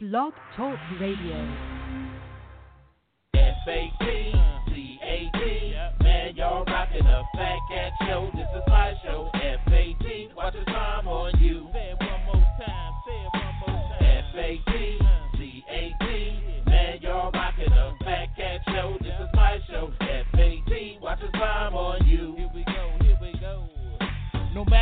Blog Talk Radio. F-A-T-C-A-T. Man, y'all rocking a fat cat show. This is my show. F-A-T. Watch the time on you.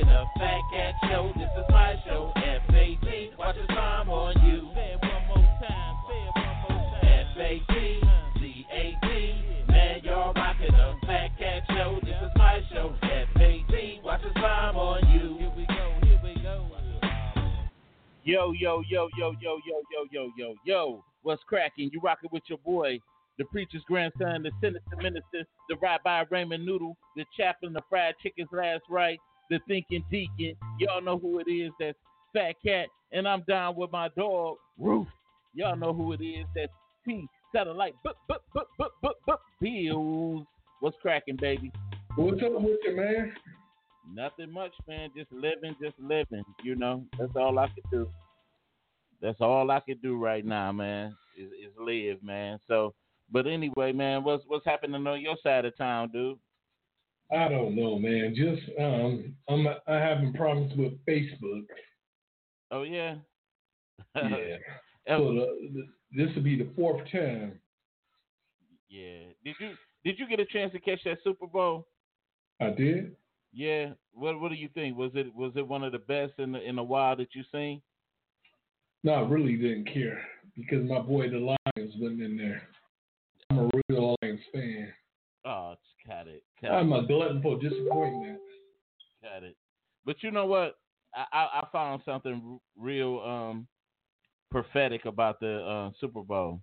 y'all rocking a fat cat show. This is my show. F-A-T. Watch the on you. Say it one more time. Say it one more time. F-A-T-C-A-T. Man, y'all rocking a fat cat show. This is my show. F-A-T. Watch the time on you. Here we go. Here we go. Yo, yo, yo, yo, yo, yo, yo, yo, yo, yo. What's cracking? You rocking with your boy, the preacher's grandson, the sinister minister, the Rabbi Raymond Noodle, the chaplain, the fried chicken's last right, the thinking deacon. Y'all know who it is. That's Fat Cat. And I'm down with my dog, Roof. Y'all know who it is. That's T Satellite. Bup, bup, bup, bup, bup, bup, Bills. What's cracking, baby? What's up with you, man? Nothing much, man. Just living, just living. You know, that's all I could do. That's all I could do right now, man. Is, is live, man. So, but anyway, man, what's what's happening on your side of town, dude? I don't know, man. Just um, I'm I having problems with Facebook. Oh yeah. Yeah. So the, this will be the fourth time. yeah. Did you did you get a chance to catch that Super Bowl? I did. Yeah. What what do you think? Was it was it one of the best in the in a while that you seen? No, I really didn't care because my boy the Lions wasn't in there. I'm a real Lions fan. Oh, got it. Got I'm it. a glutton for disappointment. Got it. But you know what? I, I, I found something r- real um, prophetic about the uh, Super Bowl,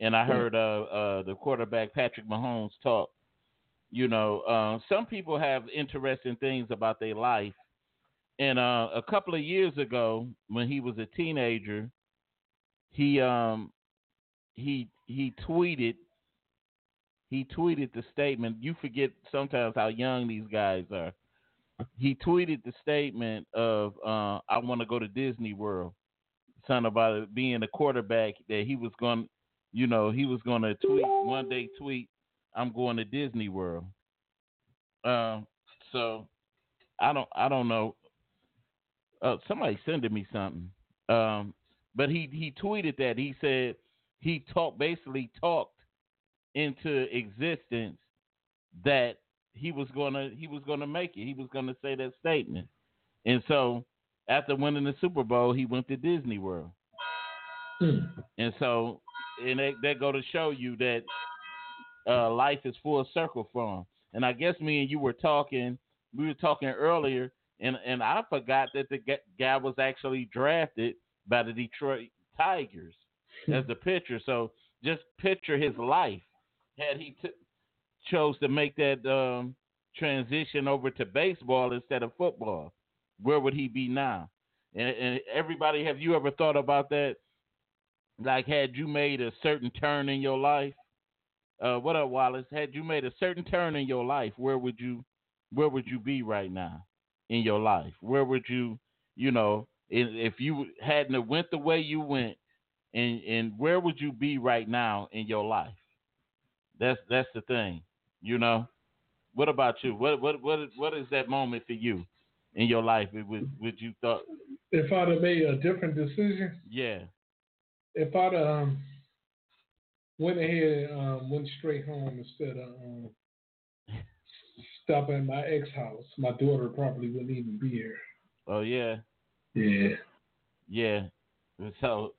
and I heard uh, uh, the quarterback Patrick Mahomes talk. You know, uh, some people have interesting things about their life, and uh, a couple of years ago, when he was a teenager, he um he he tweeted he tweeted the statement. You forget sometimes how young these guys are. He tweeted the statement of uh, "I want to go to Disney World." Something about being a quarterback that he was going, you know, he was going to tweet one day. Tweet, "I'm going to Disney World." Um, so I don't, I don't know. Uh, somebody sending me something. Um, but he he tweeted that he said he talked basically talked into existence that he was gonna he was gonna make it. He was gonna say that statement. And so after winning the Super Bowl, he went to Disney World. Hmm. And so and that, that go to show you that uh, life is full circle for him. And I guess me and you were talking we were talking earlier and and I forgot that the guy was actually drafted by the Detroit Tigers as the pitcher. So just picture his life had he t- chose to make that um, transition over to baseball instead of football. Where would he be now? And, and everybody, have you ever thought about that? Like, had you made a certain turn in your life? Uh, what up, Wallace? Had you made a certain turn in your life, where would you, where would you be right now in your life? Where would you, you know, if you hadn't went the way you went, and and where would you be right now in your life? That's that's the thing, you know. What about you? What what what is- what is that moment for you in your life? Would would you thought? If I'd have made a different decision, Yeah, if I'd um went ahead um went straight home instead of um stopping at my ex house, my daughter probably wouldn't even be here. oh yeah, Yeah. yeah. So,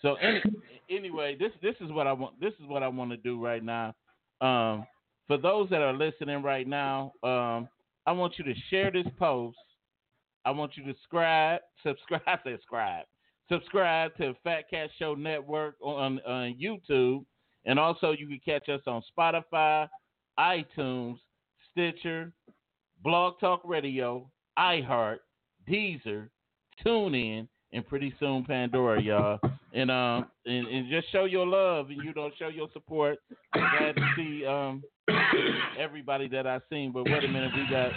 so any, anyway, this this is what I want. This is what I want to do right now. Um, for those that are listening right now, um, I want you to share this post. I want you to subscribe, subscribe, subscribe, subscribe to Fat Cat Show Network on, on YouTube, and also you can catch us on Spotify, iTunes, Stitcher, Blog Talk Radio, iHeart, Deezer, TuneIn, and pretty soon Pandora, y'all. And um and, and just show your love and you know show your support. I'm Glad to see um everybody that I've seen. But wait a minute, we got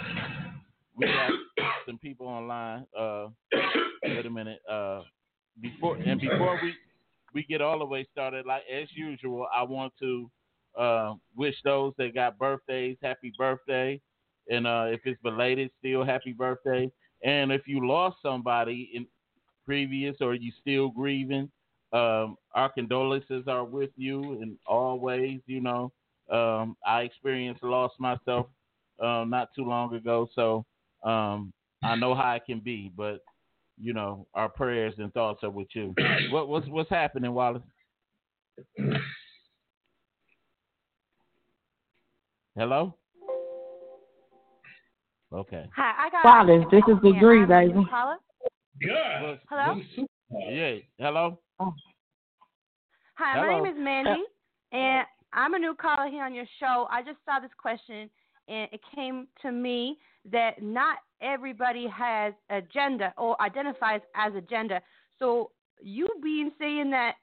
we got some people online. Uh wait a minute. Uh before and before we we get all the way started, like as usual, I want to uh, wish those that got birthdays happy birthday, and uh, if it's belated, still happy birthday. And if you lost somebody in previous or you still grieving, um, our condolences are with you in all ways. You know, um, I experienced loss myself uh, not too long ago, so um, I know how it can be. But you know, our prayers and thoughts are with you. what, what's what's happening, Wallace? Hello. Okay. Hi, I got. Wallace, this is the Dree, baby. Caller? God. Hello? Yeah. Hello. Oh. Hi, Hello. my name is Mandy, and I'm a new caller here on your show. I just saw this question, and it came to me that not everybody has a gender or identifies as a gender. So you being saying that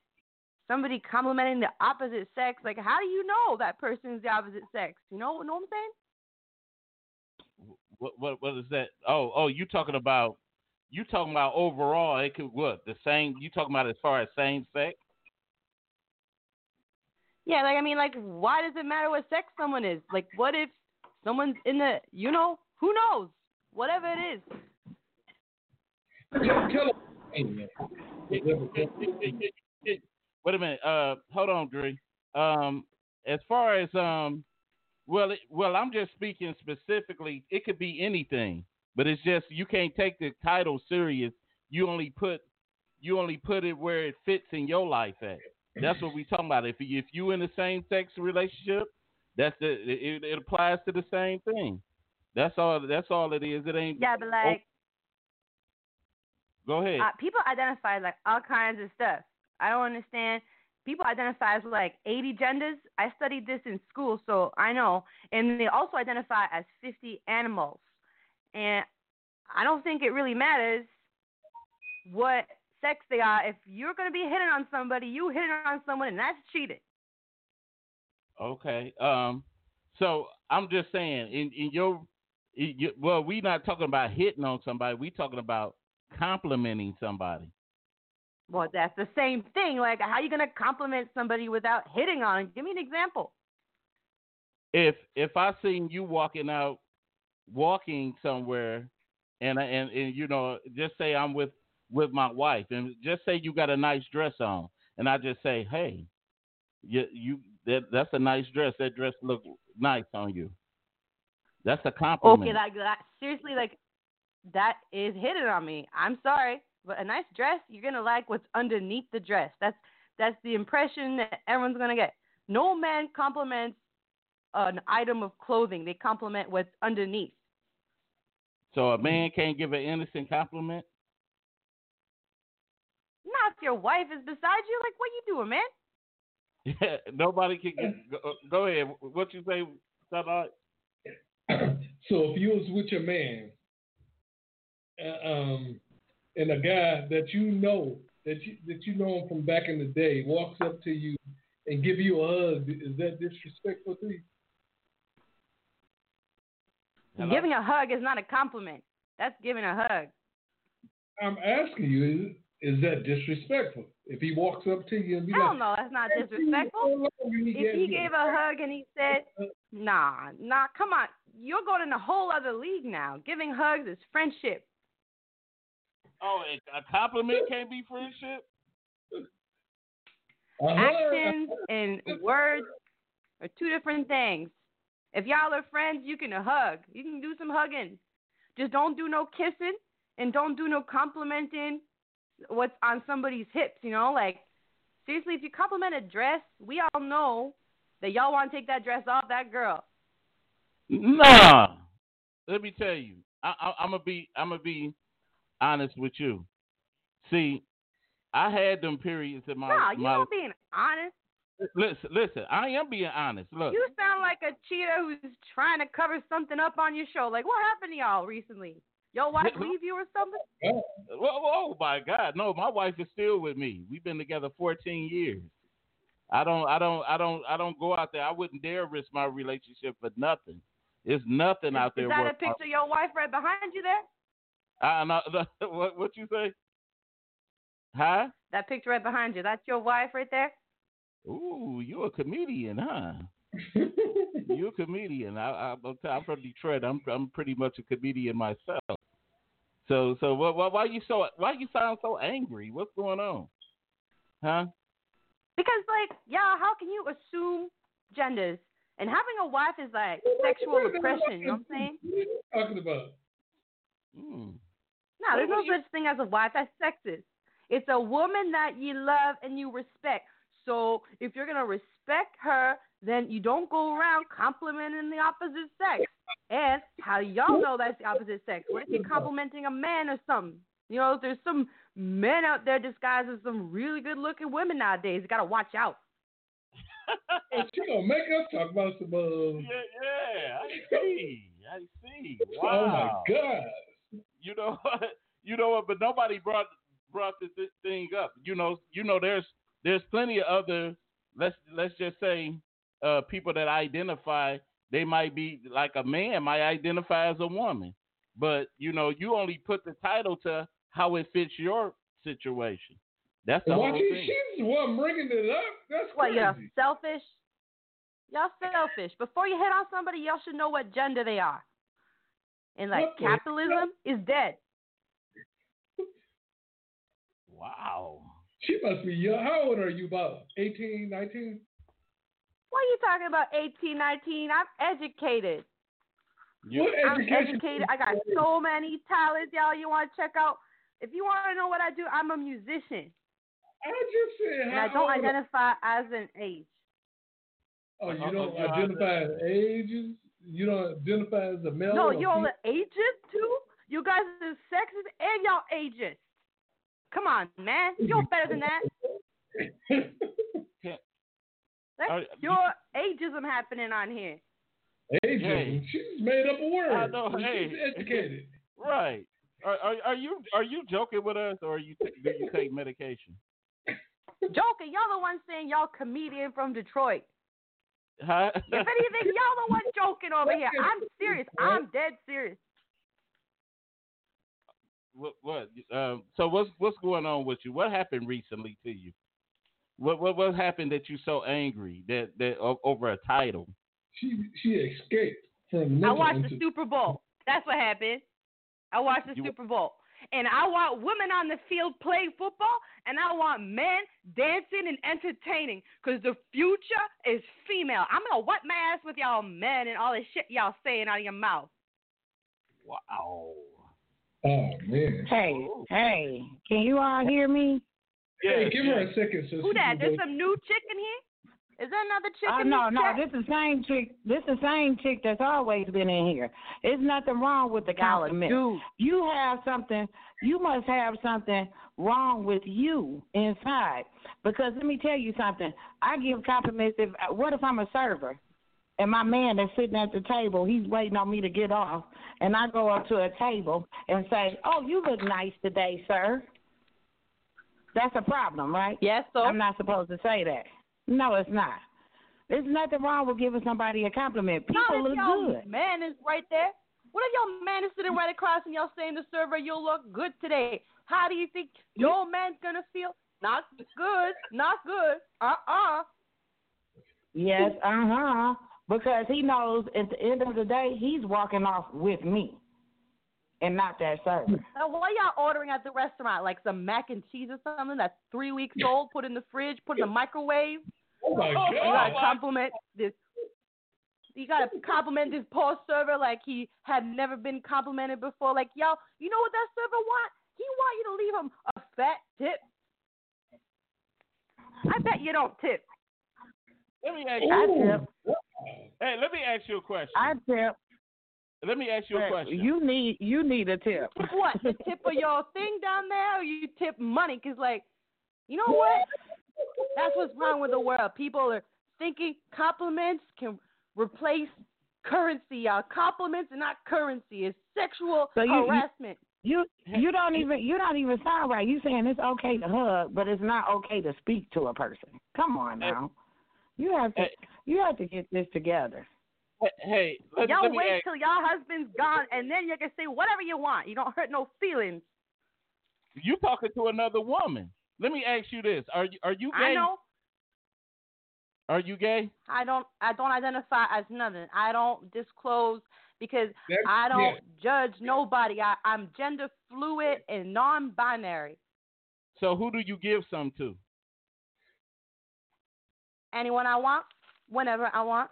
somebody complimenting the opposite sex, like how do you know that person's the opposite sex? You know, know what I'm saying? What what what is that? Oh oh, you talking about you talking about overall? It could what the same? You talking about as far as same sex? Yeah, like I mean, like why does it matter what sex someone is? Like, what if someone's in the, you know, who knows? Whatever it is. Wait a minute. Uh, hold on, Dre. Um, as far as um, well, it, well, I'm just speaking specifically. It could be anything, but it's just you can't take the title serious. You only put you only put it where it fits in your life at. That's what we talking about. If you, if you in the same sex relationship, that's the it, it applies to the same thing. That's all. That's all it is. It ain't. Yeah, but like Go ahead. uh, people identify like all kinds of stuff. I don't understand. People identify as like 80 genders. I studied this in school, so I know. And they also identify as 50 animals. And I don't think it really matters what sex they are. If you're going to be hitting on somebody, you hitting on someone, and that's cheating. Okay. Um. So I'm just saying, in in your, in your well, we're not talking about hitting on somebody. We're talking about complimenting somebody. Well, that's the same thing. Like, how are you going to compliment somebody without hitting on them? Give me an example. If if I seen you walking out, walking somewhere, and and and you know, just say I'm with with my wife, and just say you got a nice dress on, and I just say, hey, you you that that's a nice dress. That dress look nice on you. That's a compliment. Okay, that, that seriously, like that is hitting on me. I'm sorry, but a nice dress, you're gonna like what's underneath the dress. That's that's the impression that everyone's gonna get. No man compliments an item of clothing; they compliment what's underneath. So a man can't give an innocent compliment. Not if your wife is beside you. Like, what you doing, man? Yeah, nobody can get, go, go ahead. What you say, Starlight? so if you was with your man, uh, um, and a guy that you know that you that you know him from back in the day walks up to you and give you a hug, is that disrespectful to you? Hello? Giving a hug is not a compliment. That's giving a hug. I'm asking you, is, is that disrespectful? If he walks up to you and be Hell like, no, that's not disrespectful. how long you If he gave a hug and he said, uh, Nah, nah, come on. You're going in a whole other league now. Giving hugs is friendship. Oh, a a compliment can't be friendship. A hug- uh-huh. Actions and words are two different things. If y'all are friends, you can hug. You can do some hugging. Just don't do no kissing and don't do no complimenting what's on somebody's hips. You know, like seriously, if you compliment a dress, we all know that y'all want to take that dress off that girl. Nah. Let me tell you. I, I, I'm gonna be. I'm gonna be honest with you. See, I had them periods in my. nah, you my not being honest. Listen, listen. I am being honest. Look, You sound like a cheater who's trying to cover something up on your show. Like, what happened to y'all recently? Your wife leave you or something? Whoa, oh my God, no! My wife is still with me. We've been together 14 years. I don't, I don't, I don't, I don't go out there. I wouldn't dare risk my relationship for nothing. It's nothing out there. Is that a picture of your wife right behind you there? I, no, what, what you say? Huh? That picture right behind you. That's your wife right there? Ooh, you're a comedian, huh? you're a comedian. I, I, I'm I'm from Detroit. I'm, I'm pretty much a comedian myself. So, so, why, why, why you so, why you sound so angry? What's going on? Huh? Because, like, yeah, how can you assume genders? And having a wife is like sexual oppression. You know what I'm saying? What are you talking about? Hmm. No, there's no you- such thing as a wife. That's sexist. It's a woman that you love and you respect. So if you're gonna respect her, then you don't go around complimenting the opposite sex. And how y'all know that's the opposite sex? What if you're complimenting a man or something? You know, there's some men out there disguised as some really good looking women nowadays. You gotta watch out. Oh, she gonna make us talk about some. Uh, Yeah, yeah, I see. I see. Wow. Oh my God! You know what? You know what? But nobody brought brought this this thing up. You know, you know, there's there's plenty of other. Let's let's just say uh, people that identify. They might be like a man might identify as a woman, but you know, you only put the title to how it fits your situation. That's the And whole she, thing. she's the one bringing it up. That's What, crazy. y'all selfish? Y'all selfish. Before you hit on somebody, y'all should know what gender they are. And like What capitalism is dead. Wow. She must be young. How old are you? About 18, 19? What are you talking about? 18, 19? I'm educated. You, What I'm educated. I got so many talents, y'all. You want to check out? If you want to know what I do, I'm a musician, I just said and I don't old- identify as an age. Oh, you don't you identify as ages. You don't identify as a male. No, or you all female? are ages too. You guys are sexist and y'all ages. Come on, man. You're better than that. That's uh, Are- pure ageism happening on here. Ageism? Hey. She's made up a word. I know, She's hey. educated. right. Are, are are you are you joking with us or are you do you take medication? Joking, y'all the ones saying y'all comedian from Detroit. Huh? If anything, y'all the ones joking over here. I'm serious. I'm dead serious. What what um so what's what's going on with you? What happened recently to you? What what what happened that you so angry that that over a title? She she escaped from I mental watched the Super Bowl. That's what happened. I watched the You- Super Bowl. And I want women on the field playing football, and I want men dancing and entertaining, because the future is female. I'm going to wipe my ass with y'all men and all the shit y'all saying out of your mouth. Wow. Oh man. Hey, hey, can you all hear me? Hey, give yeah. her a second so Who she that? can There's some new chick in here? Is there another chick Oh no, no, chat? this is the same chick. This is the same chick that's always been in here. There's nothing wrong with the Y'all compliment. dude. You have something. You must have something wrong with you inside. Because let me tell you something. I give compliments. If what if I'm a server, and my man that's sitting at the table, he's waiting on me to get off, and I go up to a table and say, "Oh, you look nice today, sir." That's a problem, right? Yes, sir. I'm not supposed to say that. No, it's not. There's nothing wrong with giving somebody a compliment. People Not look good. man is right there. What if y'all man is sitting right across and y'all saying the server, you'll look good today? How do you think your man's gonna feel? Not good, not good. Uh uh Yes, uh huh. Because he knows at the end of the day, he's walking off with me, and not that server. Now, why y'all ordering at the restaurant? Like some mac and cheese or something that's three weeks old, put in the fridge, put in the microwave? Oh my You gotta compliment this. You gotta compliment this poor server like he had never been complimented before. Like y'all, you know what that server want? He want you to leave him a fat tip. I bet you don't tip. Let me ask I you. tip. Hey, let me ask you a question. I tip. let me ask you a question. You need you need a tip. Tip what? The tip of your thing down there, or you tip money? Cause like, you know what? That's what's wrong with the world. People are thinking compliments can replace currency. Y'all, compliments are not currency. It's sexual So you- you- harassment. You you don't even you don't even sound right. You saying it's okay to hug, but it's not okay to speak to a person. Come on now. You have to Hey. you have to get this together. Hey, hey, let, y'all let wait ask, till y'all husband's gone, and then you can say whatever you want. You don't hurt no feelings. you talking to another woman. Let me ask you this: Are you are you gay? I know. Are you gay? I don't. I don't identify as nothing. I don't disclose because That's- I don't yeah. judge nobody. I, I'm gender fluid and non-binary. So who do you give some to? Anyone I want, whenever I want.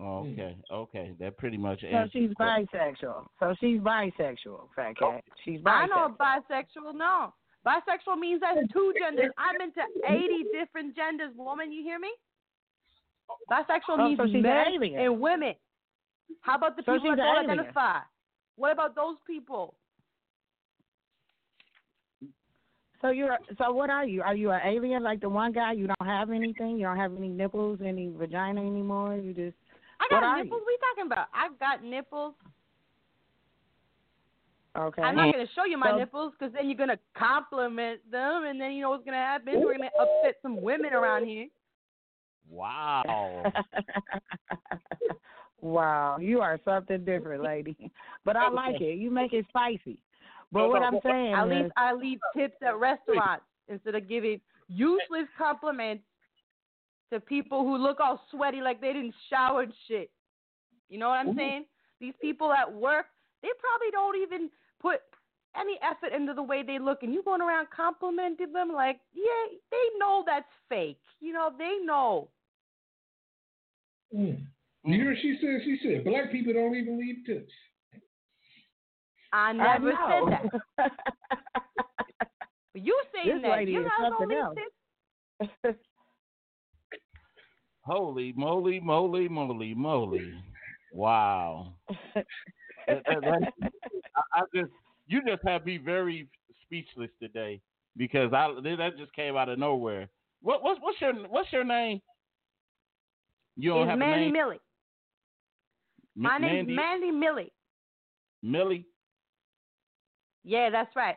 Oh, okay, mm-hmm. okay, that pretty much So answers. she's bisexual. So she's bisexual, fat cat. Oh. She's I know bisexual. No, bisexual means there's two genders. I'm into 80 different genders. Woman, you hear me? Bisexual Oh, means so she's an men and women. How about the So people that don't alien. identify? What about those people? So you're so what are you? Are you an alien like the one guy? You don't have anything. You don't have any nipples, any vagina anymore. You just I got are nipples. What are talking about? I've got nipples. okay. I'm not going to show you my So- nipples because then you're going to compliment them, and then you know what's going to happen? We're going to upset some women around here. Wow. wow, you are something different, lady. But I like it. You make it spicy. But what I'm saying at least I leave tips at restaurants instead of giving useless compliments to people who look all sweaty like they didn't shower and shit. You know what I'm saying? These people at work, they probably don't even put any effort into the way they look, and you going around complimenting them like, yeah, they know that's fake. You know, they know. Mm. You hear what she said? She said black people don't even leave tips. I I never know. said that. But you saying This that? lady You is guys don't something leave else. tips? Holy moly, moly, moly, moly! Wow. I, I just you just have me very speechless today because I that just came out of nowhere. What what's what's your what's your name? You don't It's have a Mandy name. Millie. M- My name's Mandy Mandy Millie. Millie. Yeah, that's right.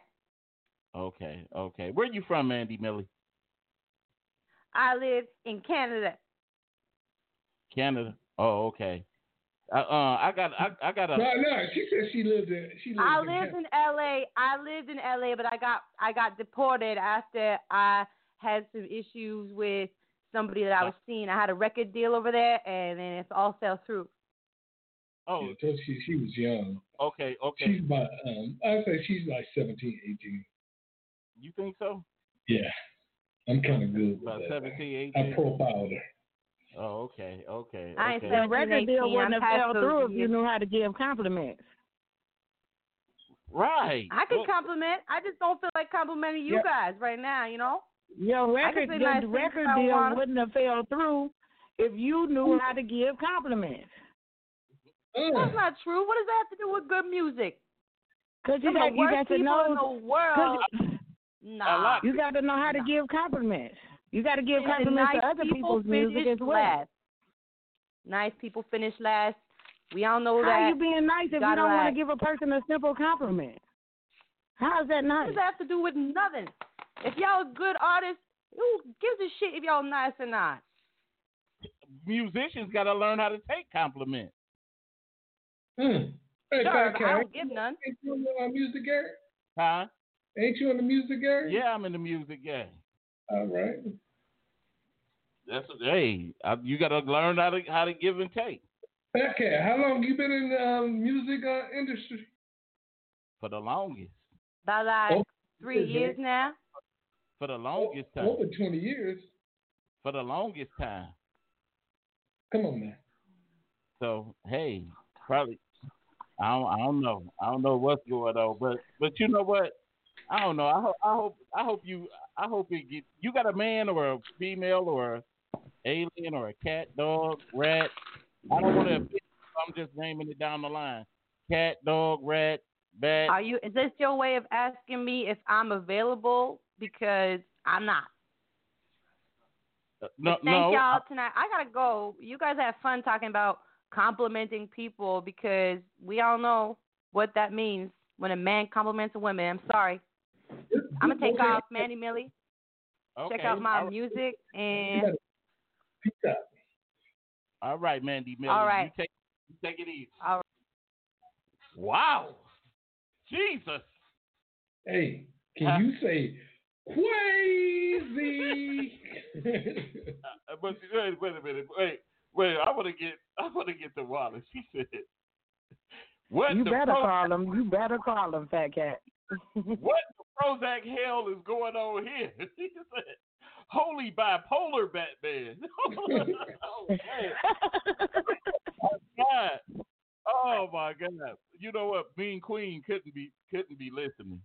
Okay, okay. Where you from, Mandy Millie? I live in Canada. Canada. Oh, okay. Uh, uh I got I, I got a No, no. She said she lived in. She lived I in lived Canada. in LA. I lived in LA, but I got I got deported after I had some issues with somebody that I was seeing. I had a record deal over there, and then it all fell through. oh Yeah, she she was young. Okay okay. She's about um I'd say she's like 17, 18. You think so? Yeah. I'm kind of good with About that. 17, I 18? profiled her. Oh, okay, okay. I ain't okay. said- the record deal wouldn't I'm have past fell through if you knew how to give compliments. Right. I can Well, compliment. I just don't feel like complimenting you Yep. guys right now. You know. Your record, say the nice record deal wouldn't have fell through if you knew how to give compliments. Uh, That's not true. What does that have to do with good music? Cause you Some got you got to know. in the world. 'cause Nah. lot. You got to know how to give compliments. You got to give And compliments nice to other people people's music as well. last. Nice people finish last. We all know How that. How are you being nice if you don't want to give a person a simple compliment? How is that What nice? does that have to do with nothing? If y'all good artists, who gives a shit if y'all nice or not? musicians got to learn how to take compliments. Mm. Hey, Sure, Fat but I Cat, don't give none. ain't you on the uh, music, Gary? Huh? Ain't you in the music, game? Yeah, I'm in the music game. All right. That's hey, I, you got to learn how to how to give and take Okay, how long you been in the um, music uh, industry? for the longest. About like Oh, three okay. years now. For the longest time. Over 20 years. For the longest time. Come on, man. So hey, probably I don't, I don't know. I don't know what's going on, but but you know what? I don't know. I hope I hope I hope you I hope it get you got a man or a female or a alien or a cat, dog, rat. I don't want to. I'm just naming it down the line. Cat, dog, rat, bat. Are you? Is this your way of asking me if I'm available? Because I'm not. Uh, no, Thank no. y'all tonight. I gotta go. You guys have fun talking about complimenting people because we all know what that means when a man compliments a woman. I'm sorry. I'm gonna take off, Mandy Millie. okay. Check out my music and gotta- Peace out. all right, Mandy Millie. All right. You take you take it easy. all right. Wow. Jesus. Hey, can Huh? you say crazy? Uh, but wait, wait a minute. Wait, wait. I want to get. I want to get the Wallace. He said, "What You better call him. You better call him, fat cat. what the Prozac hell is going on here?" he said, "Holy bipolar Batman." Oh, oh man. Oh, God. Oh my God. You know what? Mean Queen couldn't be couldn't be listening.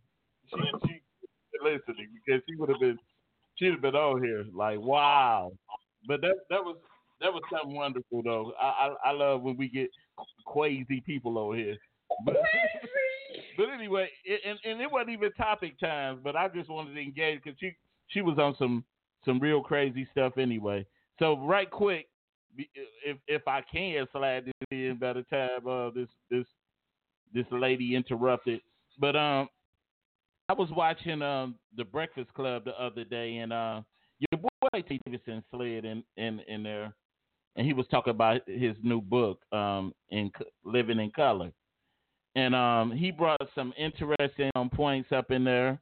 She she listening because she would have been she'd have been on here like wow. But that that was that was something wonderful though. I I, I love when we get crazy people on here. But, but anyway, it, and and it wasn't even topic times. But I just wanted to engage because she she was on some some real crazy stuff anyway. So right quick, if if I can slide this in by the time uh, this this this lady interrupted, but um, I was watching um the Breakfast Club the other day, and uh, your boy T. Davidson slid in in in there, and he was talking about his new book, um, in Living in Color, and um, he brought some interesting um, points up in there,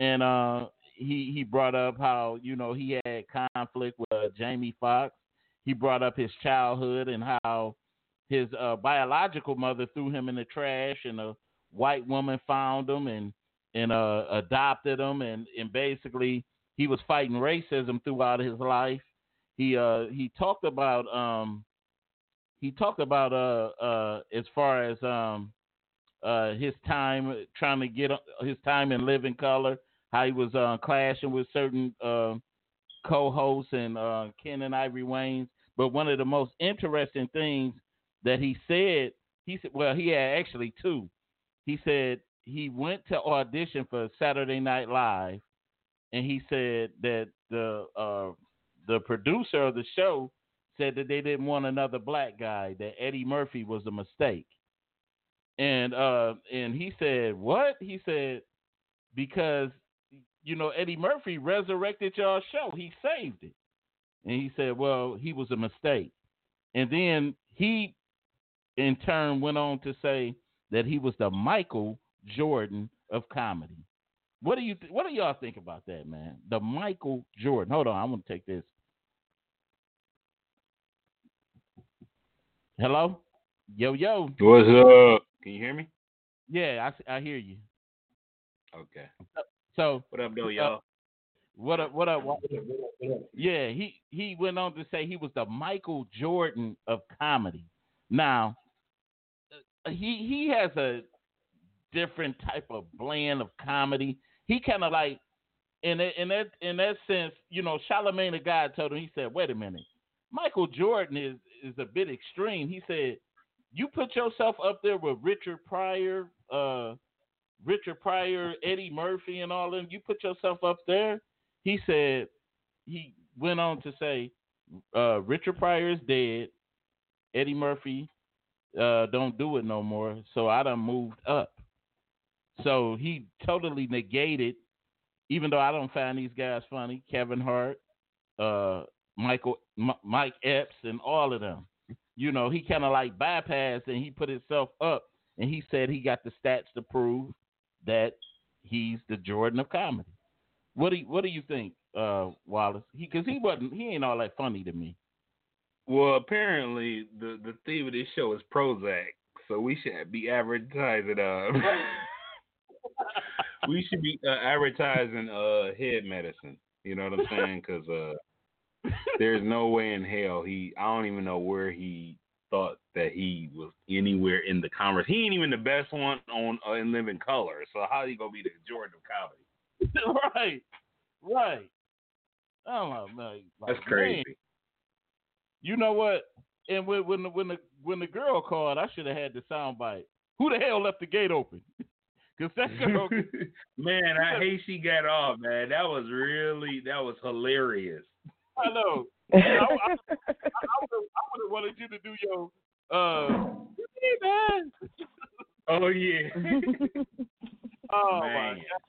and uh, he he brought up how you know he had conflict with uh, Jamie Foxx. He brought up his childhood and how his uh, biological mother threw him in the trash, and a white woman found him and and uh, adopted him, and and basically he was fighting racism throughout his life. He uh he talked about um he talked about uh uh as far as um uh his time trying to get his time in living color, how he was uh, clashing with certain uh, co-hosts and uh, Keenen Ivory Wayans. But one of the most interesting things that he said, he said, well, he had actually two. He said he went to audition for Saturday Night Live, and he said that the uh, the producer of the show said that they didn't want another black guy, that Eddie Murphy was a mistake. And uh, and he said, what? He said because you know Eddie Murphy resurrected y'all show. He saved it. And he said, well, he was a mistake. And then he, in turn, went on to say that he was the Michael Jordan of comedy. What do you th- What do y'all think about that, man? The Michael Jordan. Hold on, I'm gonna take this. Hello, yo yo. What's up? Can you hear me? Yeah, I, I hear you. Okay. So What up, though, y'all? what up? What up? What up, what up, what up? Yeah, he he went on to say he was the Michael Jordan of comedy. Now, uh, he he has a different type of blend of comedy. He kind of like in that, in that in that sense, you know, Charlemagne the God told him. He said, "Wait a minute, Michael Jordan is is a bit extreme." He said, "You put yourself up there with Richard Pryor, uh, Richard Pryor, Eddie Murphy, and all them. You put yourself up there." He said he went on to say, uh, Richard Pryor is dead. Eddie Murphy uh, don't do it no more. So I done moved up. So he totally negated, even though I don't find these guys funny, Kevin Hart, uh, Michael, M- Mike Epps, and all of them. You know, he kind of like bypassed and he put himself up, and he said he got the stats to prove that he's the Jordan of comedy. What do you, What do you think, uh, Wallace? Because he, wasn't, he ain't all that funny to me. Well, apparently the the theme of this show is Prozac, so we should be advertising. Uh, we should be uh, advertising uh head medicine. You know what I'm saying? Because uh, there's no way in hell he. I don't even know where he thought that he was anywhere in the converse. He ain't even the best one on uh, in Living Color. So how you gonna be the Jordan of comedy? right, right. Oh my man, That's crazy. Man, you know what? And when when the when the when the girl called, I should have had the sound bite. Who the hell left the gate open? Because that girl, man, I hate she got off, man. That was really that was hilarious. I know. I, I, I, I would have wanted you to do your uh, hey man. Oh yeah. oh Man. my god.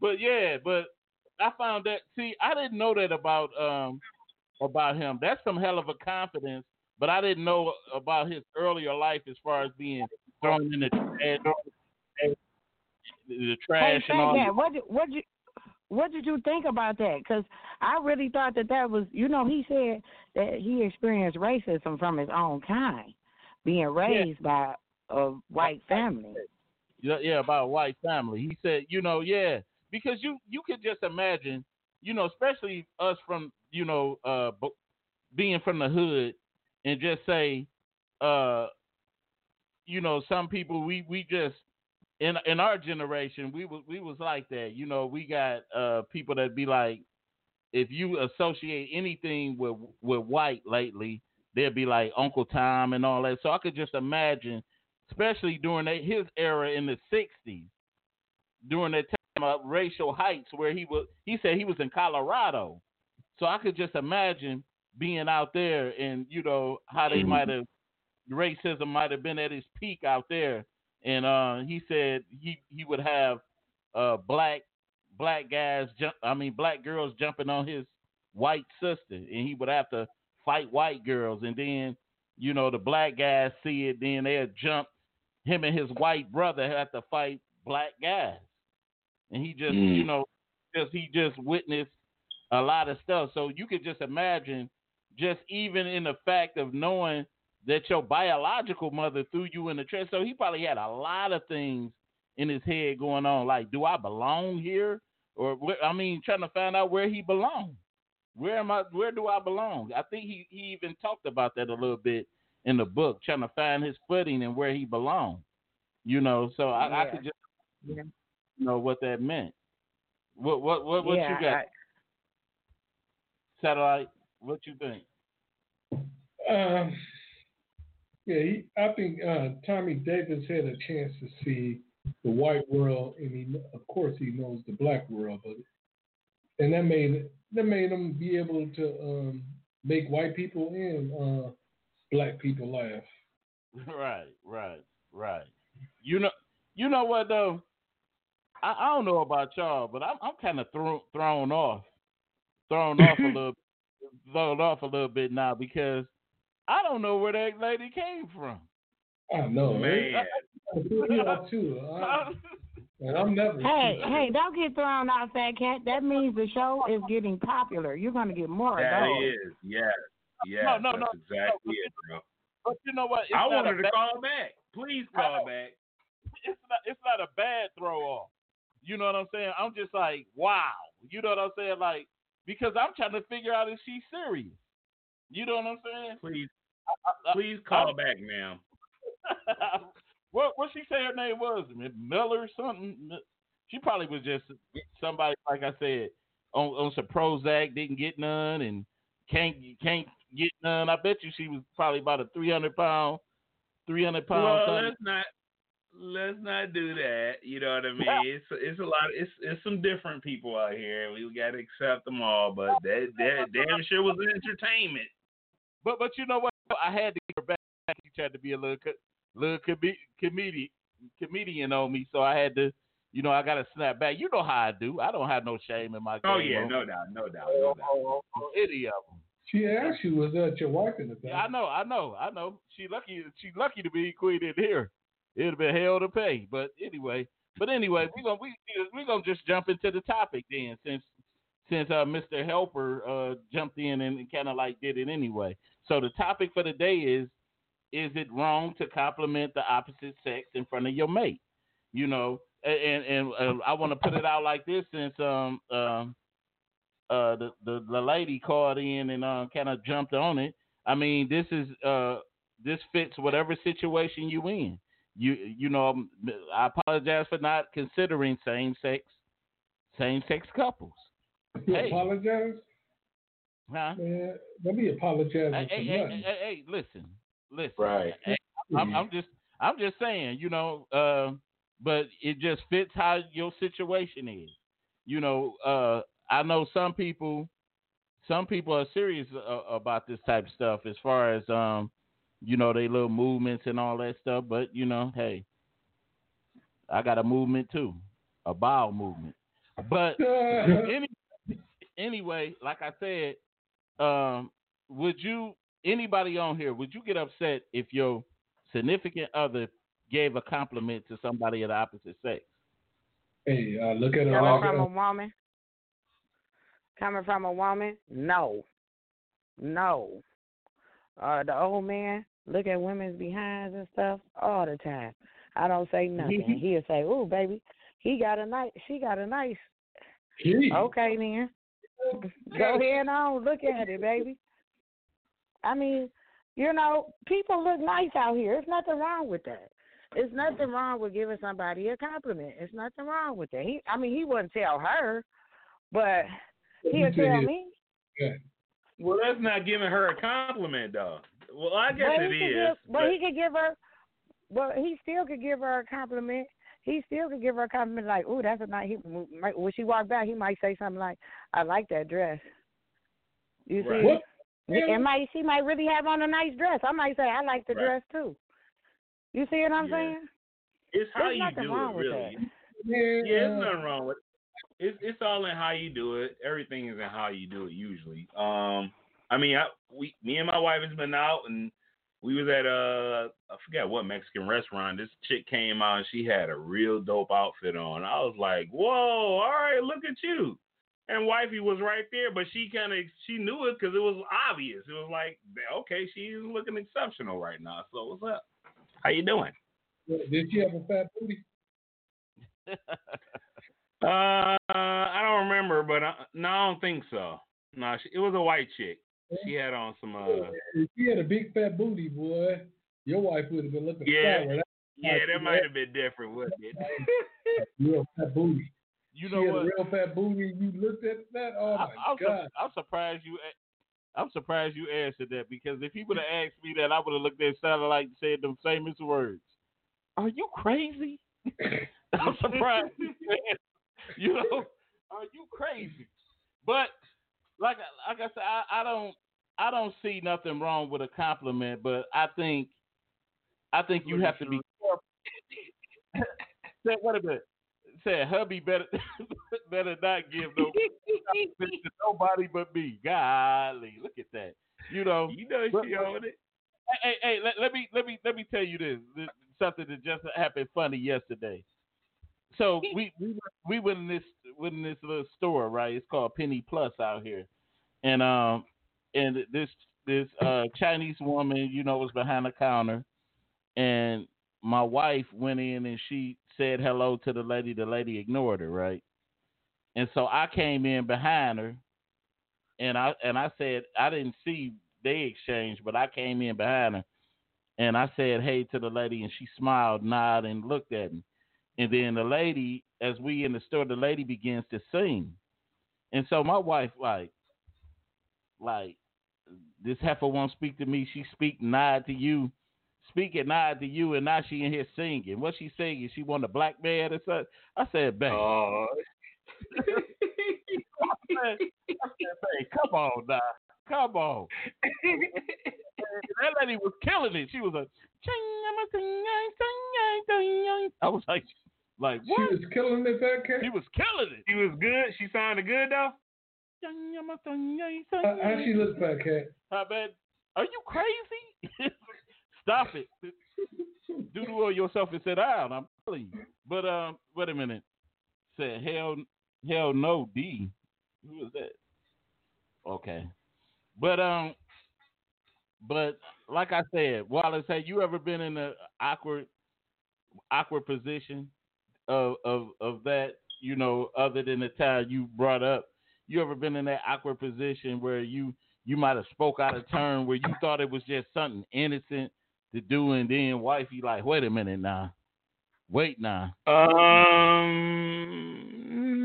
But yeah, but I found that. See, I didn't know that about um about him. That's some hell of a confidence. But I didn't know about his earlier life as far as being thrown in the trash, the trash hey, and all. Fat what did, what did you what did you think about that? Because I really thought that that was, you know, he said that he experienced racism from his own kind, being raised by a white family. Yeah, yeah, by a white family. He said, you know, yeah, because you you could just imagine, you know, especially us from, you know, uh, b- being from the hood, and just say, uh, you know, some people we we just in in our generation we was we was like that. You know, we got uh people that be like, if you associate anything with with white lately, they'll be like Uncle Tom and all that. So I could just imagine, especially during that, his era in the '60s, during that time of racial heights, where he was. He said he was in Colorado, so I could just imagine being out there and you know how they might have racism might have been at its peak out there. And uh, he said he he would have uh, black black guys jump. I mean black girls jumping on his white sister, and he would have to fight white girls. And then you know the black guys see it, then they'll jump. Him and his white brother have to fight black guys, and he just Mm. you know just he just witnessed a lot of stuff. So you could just imagine, just even in the fact of knowing that your biological mother threw you in the trash. So he probably had a lot of things in his head going on, like, do I belong here? Or I mean, trying to find out where he belonged. Where am I? Where do I belong? I think he he even talked about that a little bit in the book, trying to find his footing and where he belonged. You know, so I, I could just Yeah. know what that meant. What what what what yeah, you got? I- Satellite. What you think? Um, yeah, he, I think uh, Tommy Davis had a chance to see the white world, and he, of course, he knows the black world, but and that made that made him be able to um, make white people and uh, black people laugh. Right, right, right. You know, you know what though? I, I don't know about y'all, but I'm I'm kind of thrown thrown off, thrown off a little, thrown off a little bit now because I don't know where that lady came from. I don't know, Man. I put me off too. I, and I'm never. Hey, hey, don't get thrown out, Fat Cat. That means the show is getting popular. You're going to get more That of those. is, yes, yes, No, no, no, exactly no, it, bro. But you know what? It's I wanted want to bad- call back. Please call back. It's not. It's not a bad throw off. You know what I'm saying? I'm just like, wow. You know what I'm saying? Like, because I'm trying to figure out if she's serious. You know what I'm saying? Please, I- I- please call back, ma'am. what what she say her name was? Miller something. She probably was just somebody like I said on on some Prozac, didn't get none, and can't can't get none. I bet you she was probably about a three hundred pound, three hundred pound. Well, something. let's not let's not do that. You know what I mean? It's it's a lot. It's it's some different people out here. We got to accept them all, but that that damn sure was entertainment. But but you know what? I had to get her back. She tried to be a little co- little com- comedian comedian on me, so I had to. You know, I got to snap back. You know how I do. I don't have no shame in my. Oh game, yeah, on- no doubt, no doubt, no doubt. on- on any of them. She asked you, was that your wife in the Yeah, I know, I know, I know. She lucky. She lucky to be queen in here. It'd been hell to pay. But anyway, but anyway, we gonna we we gonna just jump into the topic then, since since uh, Mr. Helper uh, jumped in and kind of like did it anyway. So the topic for the day is: Is it wrong to compliment the opposite sex in front of your mate? You know, and and, and uh, I want to put it out like this since um um uh the, the the lady called in and uh, kind of jumped on it. I mean, this is uh this fits whatever situation you in. You you know I apologize for not considering same sex same sex couples. You Hey. apologize? Huh? Man, let me apologize Hey, for hey, hey, hey, hey, listen, listen. Right. Hey, I'm, I'm just, I'm just saying, you know. Uh, but it just fits how your situation is. You know, uh, I know some people, some people are serious uh, about this type of stuff as far as, um, you know, they little movements and all that stuff. But you know, hey, I got a movement too, a bowel movement. But any, anyway, like I said, um, would you anybody on here would you get upset if your significant other gave a compliment to somebody of the opposite sex? hey, uh, look at her. Coming from a woman. Coming from a woman, no, no. Uh, the old man look at women's behinds and stuff all the time. I don't say nothing. He'll say, "Ooh, baby, he got a nice, she got a nice." Okay, then. Go ahead on, look at it, baby. I mean, you know, people look nice out here. There's nothing wrong with that. There's nothing wrong with giving somebody a compliment. There's nothing wrong with that. He, I mean, he wouldn't tell her, but he'll tell me. Well, that's not giving her a compliment, though. Well, I guess but it is. Give, but he could give her. Well, he still could give her a compliment. He still could give her a compliment like, "Ooh, that's a nice." He, might- when she walked by, he might say something like, "I like that dress." You see, Right. What? it might she might really have on a nice dress. I might say, "I like the Right. dress too." You see what I'm Yeah. saying? it's how There's you do wrong it, with really. that. Yeah, Yeah, there's nothing wrong with it. It's it's all in how you do it. Everything is in how you do it usually. Um, I mean, I we me and my wife has been out and we was at uh I forget what Mexican restaurant. This chick came out and she had a real dope outfit on. I was like, whoa, all right, look at you. And wifey was right there, but she kind of she knew it because it was obvious. It was like, okay, she's looking exceptional right now. So what's up? How you doing? Did she have a fat booty? Uh, I don't remember, but I, no, I don't think so. No, she, it was a white chick. She had on some. Uh, If she had a big fat booty, boy, your wife would have been looking Yeah. sour. That yeah, that might have been different, wouldn't it? real fat booty. You she know had what? a real fat booty. and You looked at that. Oh my I, I'm, su- god! I'm surprised you. I'm surprised you answered that because if he would have asked me that, I would have looked at satellite and said them famous words. Are you crazy? I'm surprised. you know, are you crazy? But like I- like I said, I, I don't I don't see nothing wrong with a compliment, but I think I think you have to be careful. Say, wait a minute. Said hubby better better not give no to nobody but me. Golly, look at that. You know, you know But- she on it. hey, hey, hey, let, let me let me let me tell you this, this something that just happened funny yesterday. So we we we went in this went in this little store, right? It's called Penny Plus out here, and um and this this uh Chinese woman, you know, was behind the counter, and my wife went in and she said hello to the lady. The lady ignored her, right? And so I came in behind her, and I and I said I didn't see they exchanged, but I came in behind her, and I said hey to the lady, and she smiled, nodded, and looked at me. And then the lady, as we in the store, the lady begins to sing, and so my wife like, like, this heifer won't speak to me. She speak nod to you, speak and nod to you, and now she in here singing. What she singing? She want a black man or something? I said, babe. Oh, I said, "Hey, come on now, come on. that lady was killing it. She was a. I was like, like what? She was killing it, that cat. She was killing it. she was good. She sounded good though. How, how she look, fat cat? How bad? Are you crazy? Stop it. Doodle on yourself and sit down. I'm telling you. But um, wait a minute. Said hell, hell no, D. Who is that? Okay. But um, but like I said, Wallace, have you ever been in an awkward, awkward position of of of that? You know, other than the time you brought up, you ever been in that awkward position where you you might have spoke out of turn where you thought it was just something innocent, to do, and then wifey like, wait a minute now, wait now. Um,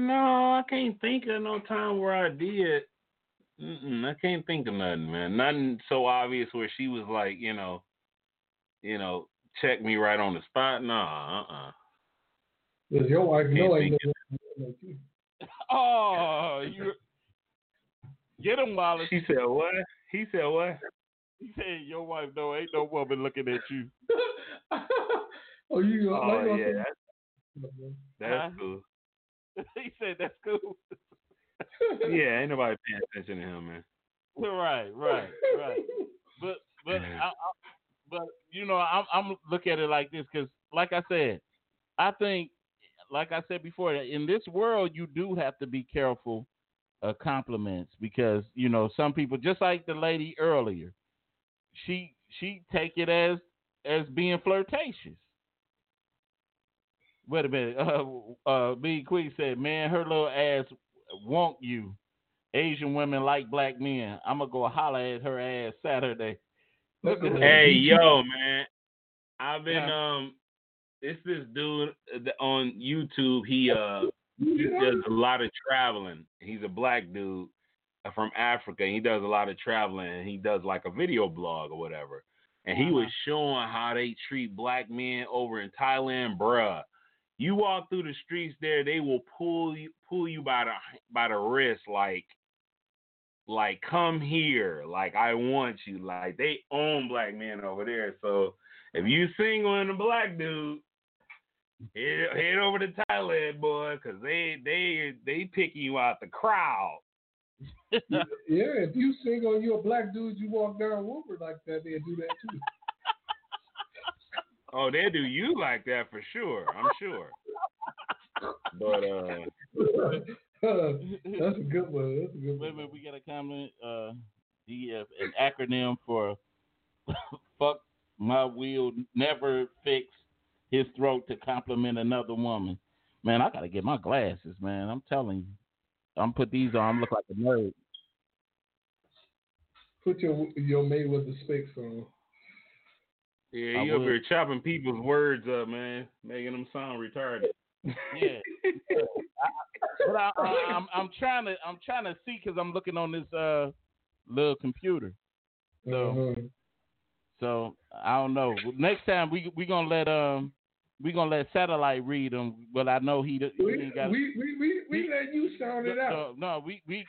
no, I can't think of no time where I did. Mm-mm, I can't think of nothing, man. Nothing so obvious where she was like, you know, you know, check me right on the spot. Nah, uh, uh Does your wife know Can't ain't think no like you? Oh, you get him, Wallace. She said what? He said what? He said your wife know ain't no woman looking at you. oh, you Oh like yeah, that's, that? that's Huh? cool. he said that's cool. Yeah, ain't nobody paying attention to him, man. right, right, right. But but I, I, but you know I'm I'm look at it like this because like I said, I think like I said before in this world you do have to be careful of compliments because you know some people just like the lady earlier, she she take it as as being flirtatious. Wait a minute. Uh, uh, B Quick said, "Man, her little ass want you. Asian women like black men. I'm gonna go holler at her ass Saturday." Look at her. Hey, yo, man. I've been Yeah. um it's this dude uh, on YouTube. He uh he does a lot of traveling. He's a black dude uh, from Africa. He does a lot of traveling and he does like a video blog or whatever. And he was showing how they treat black men over in Thailand, bruh. You walk through the streets there, they will pull you pull you by the by the wrist like like come here, like I want you, like they own black men over there. So if you single and a black dude, head, head over to Thailand, boy, cause they they they picking you out the crowd. Yeah, if you single and you're a black dude, you walk down Woodward like that, they'll do that too. Oh, they do you like that for sure. I'm sure. But uh, That's a good one. That's a good Wait a one. minute, we got a comment. Uh, DF, an acronym for "fuck my will never fix his throat to compliment another woman." Man, I gotta get my glasses, man. I'm telling you, I'm put these on. I'm look like a nerd. Put your your made with the specs on. Yeah, I you up here chopping people's words up, man, making them sound retarded. Yeah, but I, I, I'm I'm trying to I'm trying to see because I'm looking on this uh little computer. So Uh-huh. so I don't know. Next time we we gonna let um we gonna let satellite read them. But I know he, he We, ain't got. we, we, we, we let you sound it out. No, no, we we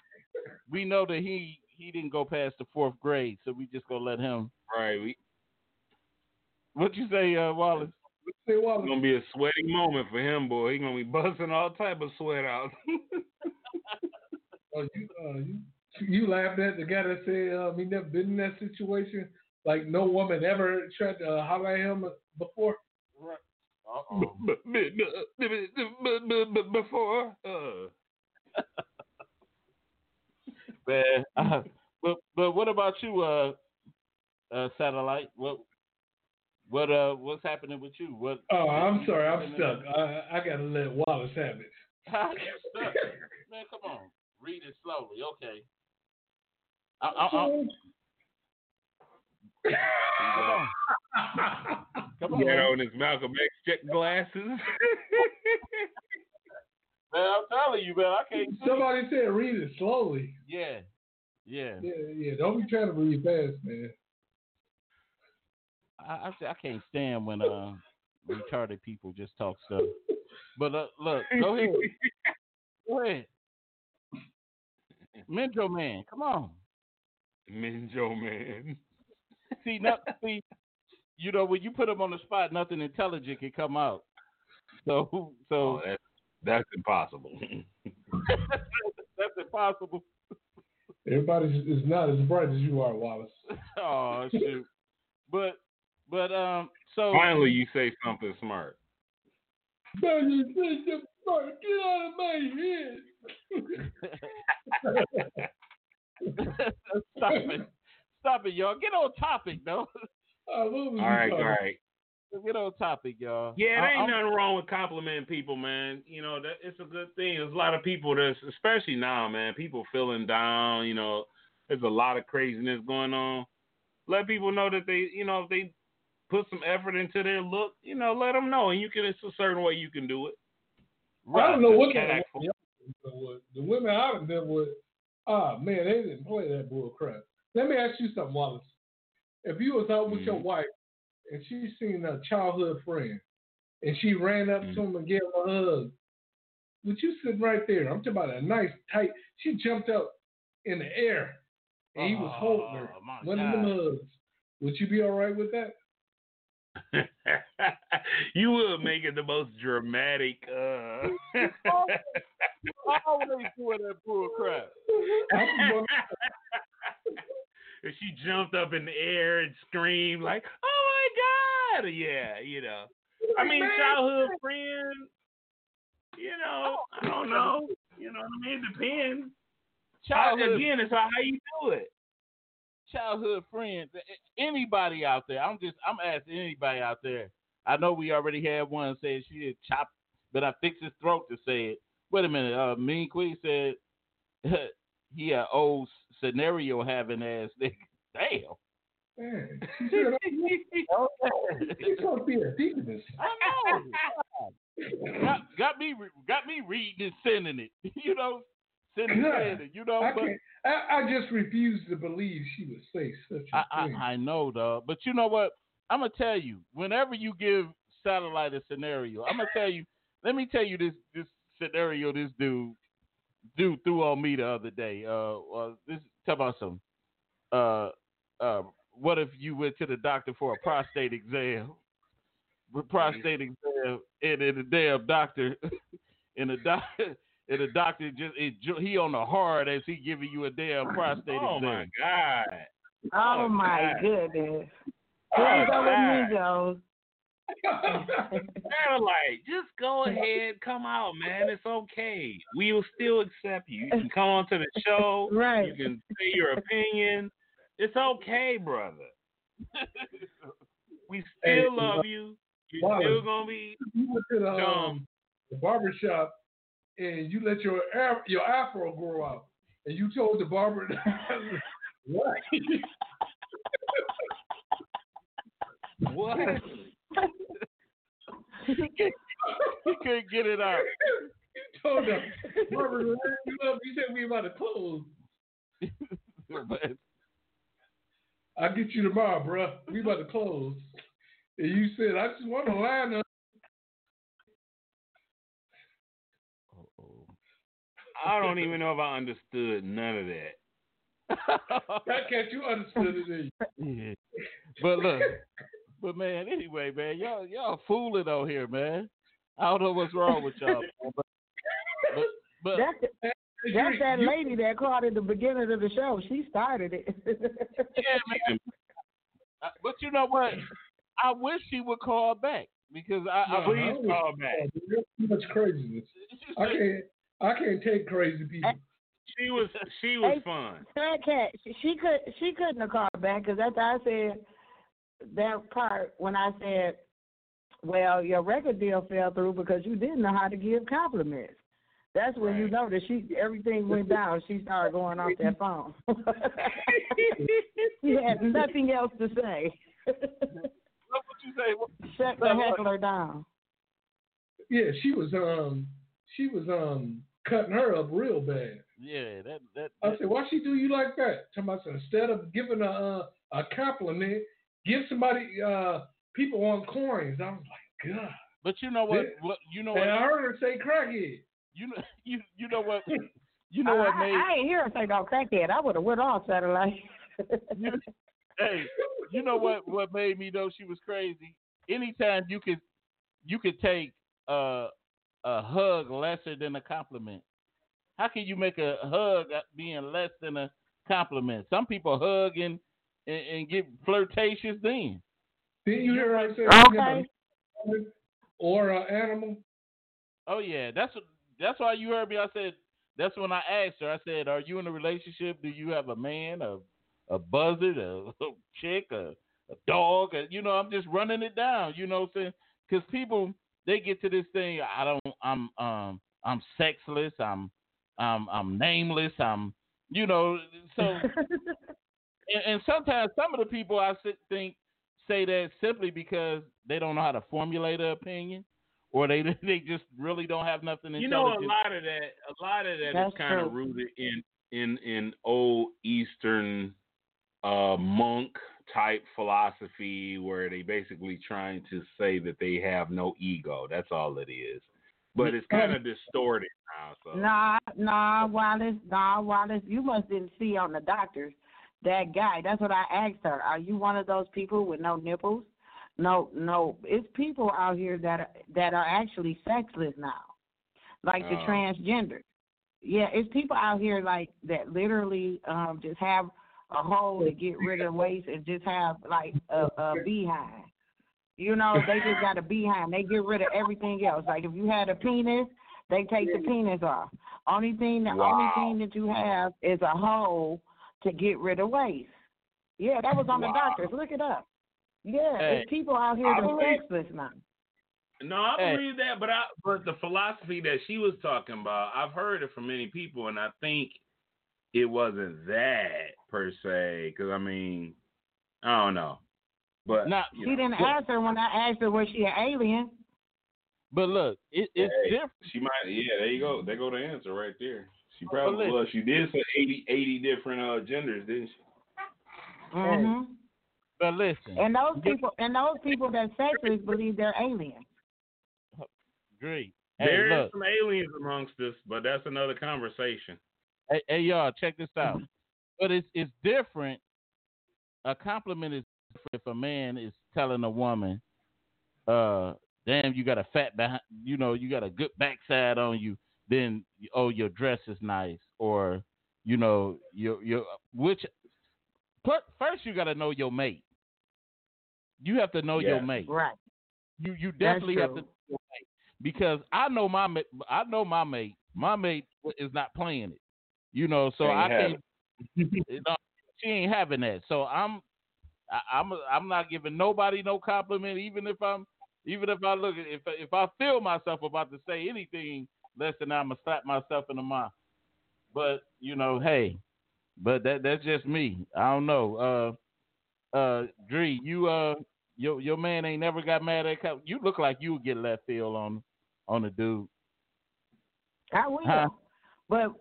we know that he he didn't go past the fourth grade, so we just gonna let him. Right. We What you say, uh, Wallace? Say, Wallace, it's gonna be a sweaty moment for him, boy. He gonna be busting all type of sweat out. uh, you, uh, you, you laughed at the guy that said um, he never been in that situation. Like no woman ever tried to uh, holler at him before. Uh-oh. Before, uh, Man, uh, but but what about you, uh, uh, satellite? What what uh what's happening with you? What? Oh, I'm sorry, I'm stuck. I, I gotta let Wallace have it. You stuck? Man, come on, read it slowly, okay? I, I, I, come on, know, in his Malcolm X check glasses. Man, I'm telling you, man, I can't. see. Somebody said read it slowly. Yeah, yeah. Yeah, yeah. Don't be trying to read fast, man. I, I I can't stand when uh retarded people just talk stuff. But uh, look, go ahead, go ahead. Minjo man, come on. Minjo man. See, no, see, you know when you put them on the spot, nothing intelligent can come out. So, Oh, so that's that's impossible. that's impossible. Everybody is not as bright as you are, Wallace. Oh shoot. But, but um, so Finally, you say something smart. Man, you think the fuck, Get out of my head. stop it, stop it, y'all. Get on topic, though. What was All you right, all talking right. Get on topic, y'all. Yeah, I- there ain't I'm- nothing wrong with complimenting people, man. You know, that it's a good thing. There's a lot of people that's especially now, man, people feeling down, you know, there's a lot of craziness going on. Let people know that they, you know, if they put some effort into their look, you know, let them know, and you can. It's a certain way you can do it. I don't know what Cat kind of the women I've been with. Ah man, they didn't play that bull crap. Let me ask you something, Wallace. If you was out with your Mhm. wife and she seen a childhood friend and she ran up Mhm. to him and gave him a hug, would you sit right there? I'm talking about a nice tight. She jumped up in the air and he was holding her, Oh, my one of them God. hugs. Would you be all right with that? you will make it the most dramatic. Uh... Always doing that bull crap. I just want- and she jumped up in the air and screamed like, "Oh my god!" Yeah, you know. I mean, childhood friend. You know, I don't know. You know what I mean? It depends. Childhood Again, it's how you do it. Childhood friends, anybody out there. I'm just I'm asking anybody out there. I know we already had one say she had chopped, but I fixed his throat to say it. Wait a minute, uh, Mean Queen said he a old scenario having ass nigga. Damn. Man, said, oh, be a deaconess. I know. got, got me got me reading and sending it. You know, sending God, it. You know, I but. I, I just refuse to believe she would say such a I, I, thing. I know, dog. But you know what? I'm gonna tell you. Whenever you give satellite a scenario, I'm gonna tell you. Let me tell you this this scenario. This dude dude threw on me the other day. Uh, uh this talk about some. Uh, uh, what if you went to the doctor for a prostate exam? With prostate exam, and then the damn doctor, and the doctor. And the doctor just it, he on the hard as he giving you a damn prostate Oh exam. my god! Oh, Oh, my God. goodness. Oh, Please go with me, Joe. Satellite, just go ahead, come out, man. It's okay. We will still accept you. You can come onto the show. Right. You can say your opinion. It's okay, brother. we still Hey, love you. You're Wallace. still gonna be you went to the, um, dumb. the barber shop and you let your your afro grow out, and you told the barber, "What? What? he couldn't get it out. you told the barber, "You? You said we about to close. I'll get you tomorrow, bruh. We about to close." And you said, "I just want to line up." I don't even know if I understood none of that. That cat, you understood it. yeah. But look, but man, anyway, man, y'all y'all fooling out here, man. I don't know what's wrong with y'all, but but, but That's, that's that You- lady that called at the beginning of the show. She started it. yeah, man. Uh, But you know what? I wish she would call back because I, I No, Please I don't- call back. There's too much craziness. I can't. I can't take crazy people. She was she was Hey, fun. Fat Cat, she, she could she couldn't have called back because after I said that part when I said, "Well, your record deal fell through because you didn't know how to give compliments." That's when you Right. know that she everything went down. She started going off that phone. she had nothing else to say. What would you say? What- Shut the heckler down. Yeah, she was um she was um cutting her up real bad. Yeah, that that. I that said, why she do you like that? Tell myself instead of giving a uh, a compliment, give somebody uh people on coins. I was like, God. but you know what? Yeah. what you know And I heard her say crackhead. You know you you know what? You know what I, made? I ain't hear her say no crackhead. I would have went off satellite. you, hey, you know what? What made me know she was crazy? Anytime you could, you could take a a hug lesser than a compliment. How can you make a hug being less than a compliment? Some people hug and and, and get flirtatious then. Didn't you hear her say Okay. or an animal? Oh yeah, that's what- that's why you heard me. I said that's when I asked her. I said, "Are you in a relationship? Do you have a man, a a buzzard, a, a chick, a, a dog? A, you know, I'm just running it down. You know, what I'm saying because people they get to this thing. I don't. I'm um I'm sexless. I'm I'm I'm nameless. I'm you know so and, and sometimes some of the people I think say that simply because they don't know how to formulate an opinion, or they they just really don't have nothing You know, intelligent. a lot of that, a lot of that is That's kind of rooted in in in old Eastern uh, monk type philosophy, where they basically trying to say that they have no ego. That's all it is. But it's kind of distorted now. So Nah, nah, Wallace, nah, Wallace. You must didn't see on the doctors that guy. That's what I asked her. Are you one of those people with no nipples? No, no. It's people out here that are, that are actually sexless now, like the Oh. transgender. Yeah, it's people out here like that literally um just have a hole to get rid of waste and just have like a, a beehive. You know, they just got a beehive. They get rid of everything else. Like if you had a penis, they take the penis off. Only thing, the only thing that you have is a hole to get rid of waste. Yeah, that was on the doctors. Look it up. Yeah, Hey, it's people out here I that believe- sexless now. No, I Hey. believe that, but I but the philosophy that she was talking about, I've heard it from many people, and I think it wasn't that per se. Because I mean, I don't know, but Nah, you She know, didn't answer when I asked her was she an alien. But look, it, it's Hey. different. she might. Yeah, there you go. There go the answer right there. She probably listen. well, she did say 80, 80 different uh, genders, didn't she? hmm But listen, And those people and those people that sexless believe they're aliens. agree. Hey, There is look, some aliens amongst us, but that's another conversation. Hey, hey, y'all, check this out. Mm-hmm. But it's it's different. A compliment is different if a man is telling a woman, uh, "Damn, you got a fat behind, you know, you got a good backside on you." Then, oh, your dress is nice, or you know, your your which. Put, first, you got to know your mate. You have to know your mate. Right. You you definitely have to know your mate because I know my I know my mate. My mate is not playing it. You know, so I having can't. you know, she ain't having that. So I'm I, I'm I'm not giving nobody no compliment, even if I'm even if I look at if if I feel myself about to say anything less than I'm gonna slap myself in the mouth. But you know, hey, but that that's just me. I don't know. Uh, uh, Dree, you uh, your your man ain't never got mad at. co- You look like you would get left field on on the dude. I will. Huh? But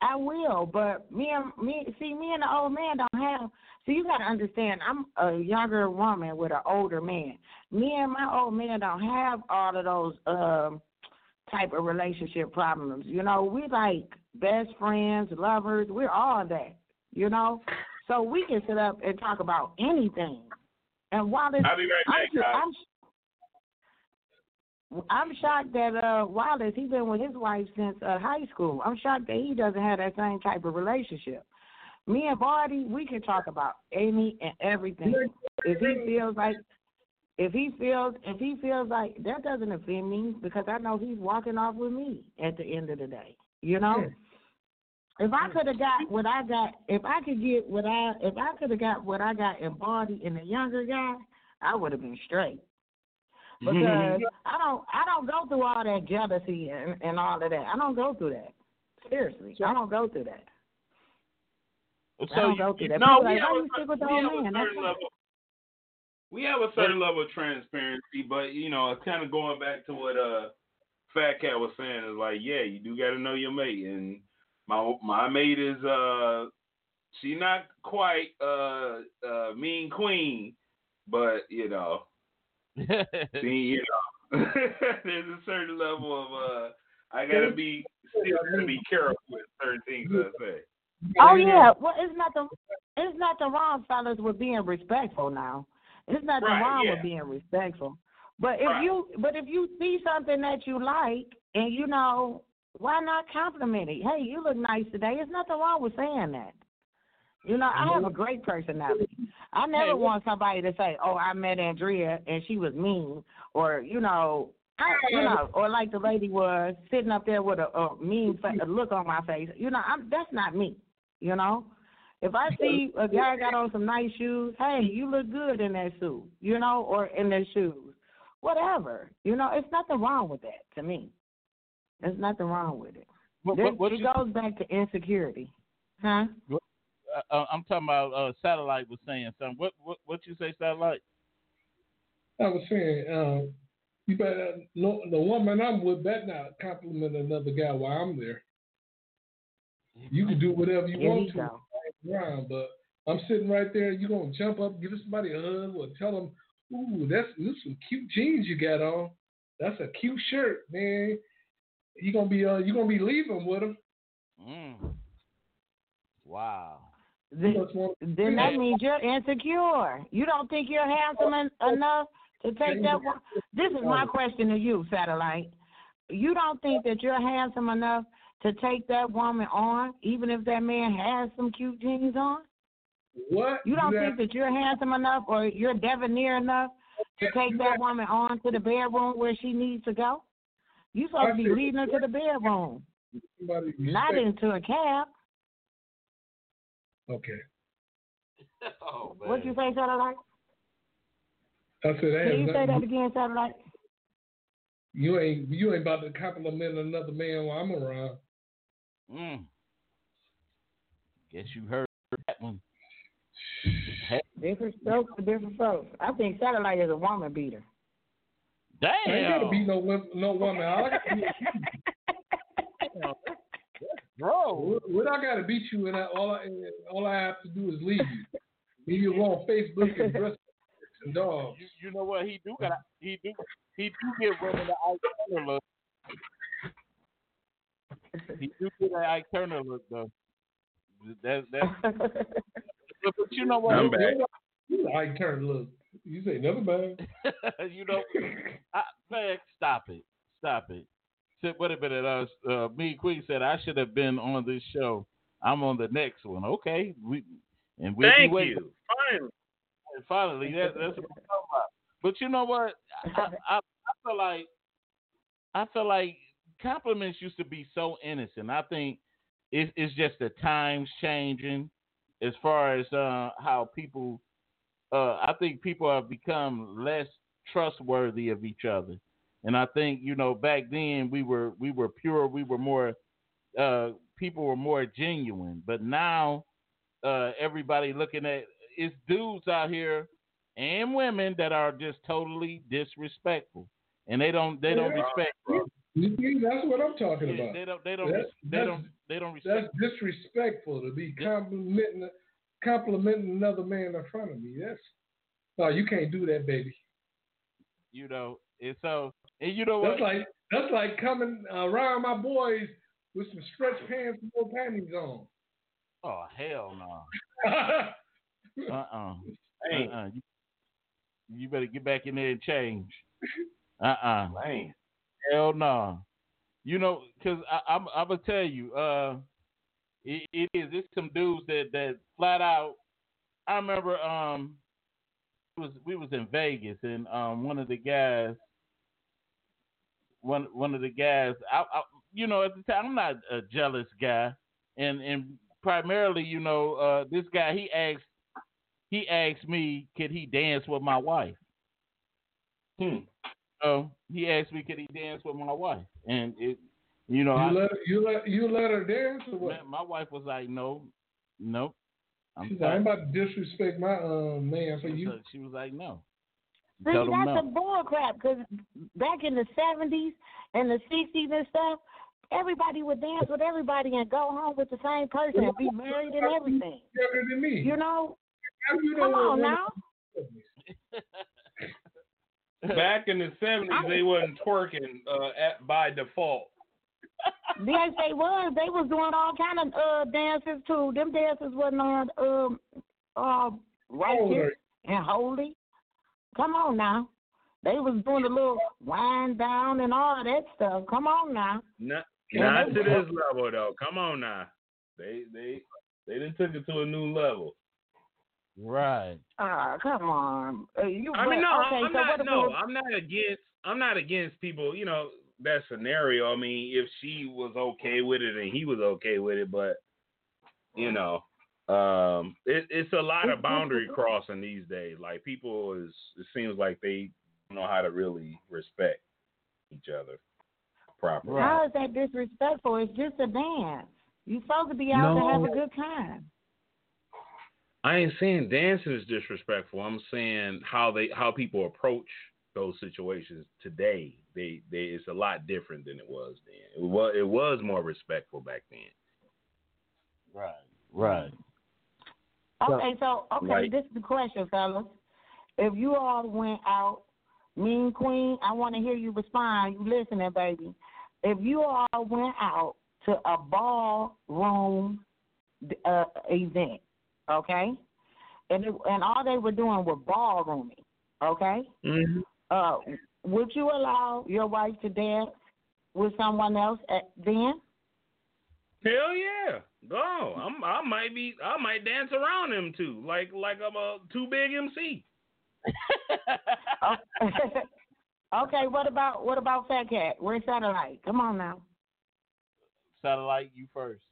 I will. But me and me see me and the old man don't have so you gotta understand, I'm a younger woman with an older man. Me and my old man don't have all of those um type of relationship problems. You know, we like best friends, lovers, we're all that, you know? So we can sit up and talk about anything. And while this I'll be right back. I'm I'm shocked that uh Wallace he's been with his wife since uh, high school. I'm shocked that he doesn't have that same type of relationship. Me and Barty, we can talk about Amy and everything. If he feels like if he feels if he feels like that doesn't offend me because I know he's walking off with me at the end of the day. You know? If I could have got what I got if I could get what I if I could have got what I got in Barty and the younger guy, I would have been straight because I don't I don't go through all that jealousy and, and all of that. I don't go through that. Seriously, I don't go through that. I don't go through that. No, People we like, have, a, stick with the old man? That's certain fine. level. We have a certain level of transparency, but you know, it's kind of going back to what uh Fat Cat was saying. Is like, yeah, you do got to know your mate, and my my mate is uh she not quite uh uh mean queen, but you know, see, you know, there's a certain level of uh I gotta be still gotta be careful with certain things I say. Oh yeah, well it's nothing. It's nothing wrong, fellas, with being respectful. Now, it's not Right, wrong yeah. with being respectful. But if Right. you, but if you see something that you like, and you know, why not compliment it? Hey, you look nice today. There's nothing wrong with saying that. You know, I have a great personality. I never want somebody to say, "Oh, I met Andrea and she was mean," or you know, I, you know, or like the lady was sitting up there with a, a mean fa- a look on my face. You know, I'm that's not me. You know, if I see a guy got on some nice shoes, hey, you look good in that suit. You know, or in their shoes, whatever. You know, it's nothing wrong with that to me. There's nothing wrong with it. what, what, what it goes back to insecurity, huh? uh, uh, I'm talking about uh, satellite was saying something. What what what you say, satellite? I was saying, um, you better no, the woman I'm with better not compliment another guy while I'm there. You can do whatever you Here want you to go. around, but I'm sitting right there. You're gonna jump up, give somebody a hug, or tell them, "Ooh, that's those some cute jeans you got on. That's a cute shirt, man." You gonna be uh, you gonna be leaving with him. Mm. Wow. Then, then that means you're insecure. You don't think you're handsome en- enough to take that one. This is my question to you, satellite. You don't think that you're handsome enough to take that woman on, even if that man has some cute jeans on? What? You don't think that you're handsome enough or you're debonair enough to take that woman on to the bedroom where she needs to go? You supposed to be leading her to the bedroom, not into a cab. Okay. Oh, man. What you say, satellite? I said, that Can you has say that again, satellite? You ain't you ain't about to compliment another man while I'm around. Mm. Guess you heard that one. Different strokes for different folks. I think satellite is a woman beater. I ain't gotta be no no woman. I gotta do is Bro. What, what I got to beat you, and I, all I all I have to do is leave you. Leave you go on Facebook and dress and dogs. You, you know what he do got? He do he do get women the Ike Turner look. He do get that Ike Turner look though. That that. But, but you know what? I'm back. You like turn look. You say never mind. you know, I, man, stop it, stop it. Said, wait a minute. Uh, uh, me Queen said I should have been on this show. I'm on the next one. Okay, we and we'll Thank waiting. you. Finally. And finally, that, that's what I'm talking about. But you know what? I, I, I feel like I feel like compliments used to be so innocent. I think it, it's just the times changing as far as uh, how people. Uh, I think people have become less trustworthy of each other, and I think you know back then we were we were pure, we were more. Uh, people were more genuine, but now uh, everybody looking at it's dudes out here and women that are just totally disrespectful, and they don't they don't Yeah. respect. You see, that's what I'm talking Yeah, about. they don't they don't That's- they that's- don't they don't That's disrespectful to be complimenting complimenting another man in front of me. That's no, you can't do that, baby. You know, and so and you know what? That's like that's like coming around my boys with some stretch pants and no panties on. oh hell no. Uh uh Hey, Uh uh. You, you better get back in there and change. Uh uh man. Hell no. You know, cause I, I'm I'm gonna tell you, uh, it, it is. It's some dudes that that flat out. I remember um, it was we was in Vegas and um one of the guys, one one of the guys, I, I you know at the time I'm not a jealous guy, and and primarily you know uh this guy he asked he asked me could he dance with my wife. Hmm. So he asked me could he dance with my wife, and it, you know, I, You let you let you let her dance or what? my wife was like, no, nope. I'm She's like, I'm about to disrespect my um man for you. She was like, no. See, Tell them that's no. a bull crap. Because back in the seventies and the sixties and stuff, everybody would dance with everybody and go home with the same person and be married and everything. Younger than me. You know, How you come know on now. Back in the seventies, they wasn't twerking uh, at, by default. Yes, they was. They was doing all kind of uh dances too. Them dances wasn't on um uh righteous and holy. Come on now. They was doing a little wind down and all that stuff. Come on now. Not, not to this level though. Come on now. They they they done took it to a new level. Right. Ah, come on. Uh, you I mean, no, okay, I'm so not. No, it I'm not against. I'm not against people. You know that scenario. I mean, if she was okay with it and he was okay with it, but you know, um, it, it's a lot of boundary crossing these days. Like people is, it seems like they don't know how to really respect each other properly. Right. How is that disrespectful? It's just a dance. You're supposed to be out to have a good time. I ain't saying dancing is disrespectful. I'm saying how they how people approach those situations today. They they it's a lot different than it was then. It was it was more respectful back then. Right. Right. Okay, so okay, Right. this is the question, fellas. If you all went out, Mean Queen, I want to hear you respond. You listening, baby? If you all went out to a ballroom uh, event, okay, and it, and all they were doing was ballrooming, okay, Mm-hmm. uh, would you allow your wife to dance with someone else at then? Hell yeah. Go. I'm I might be I might dance around him too. Like like I'm a too big MC. Oh. okay, what about what about Fat Cat? Where's Satellite? Come on now. Satellite, you first.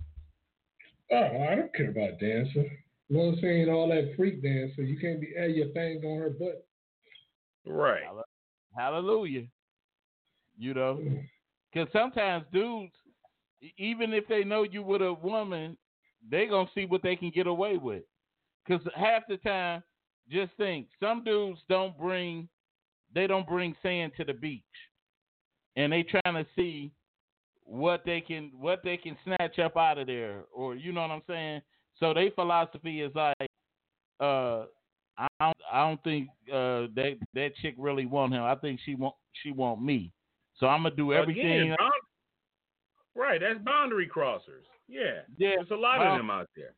Oh, I don't care about dancing. You know what I'm saying? All that freak dancer. You can't be have your thing on her butt. Right. Hallelujah. You know, mm. because sometimes dudes, even if they know you with a woman, they gonna see what they can get away with. Because half the time, just think, some dudes don't bring, they don't bring sand to the beach, and they trying to see what they can what they can snatch up out of there, or you know what I'm saying. So their philosophy is like, uh, I don't, I don't think uh, that that chick really want him. I think she want she want me. So I'm gonna do everything. Again, right, that's boundary crossers. Yeah. Yeah, There's a lot well- of them out there.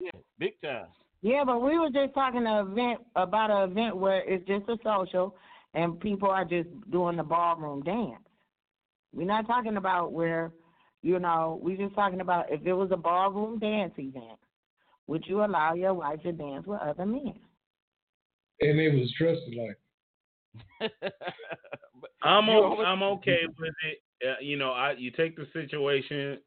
yeah, big time. Yeah, but we were just talking an event about an event where it's just a social and people are just doing the ballroom dance. We're not talking about where, you know, we're just talking about if it was a ballroom dance event, would you allow your wife to dance with other men? And they was dressed like. I'm You o- always- I'm okay with it. Uh, you know, I you take the situation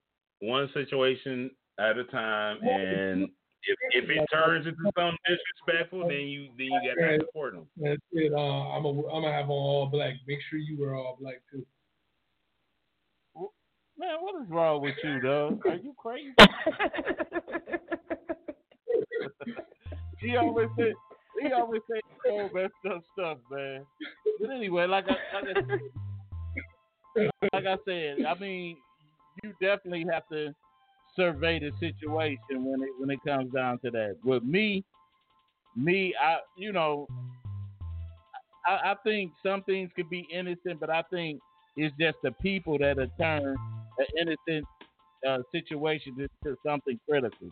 one situation at a time, and if if it turns into something disrespectful, then you then you got to support them. That's it. Uh, I'm a, I'm gonna have on all black. Make sure you wear all black too. Man, what is wrong with you, dog? Are you crazy? he always say he always say oh messed up stuff, man. But anyway, like I like I, said, like I said, I mean, you definitely have to survey the situation when it when it comes down to that. With me, me, I you know, I, I think some things could be innocent, but I think it's just the people that are turned an innocent uh, situation into something critical.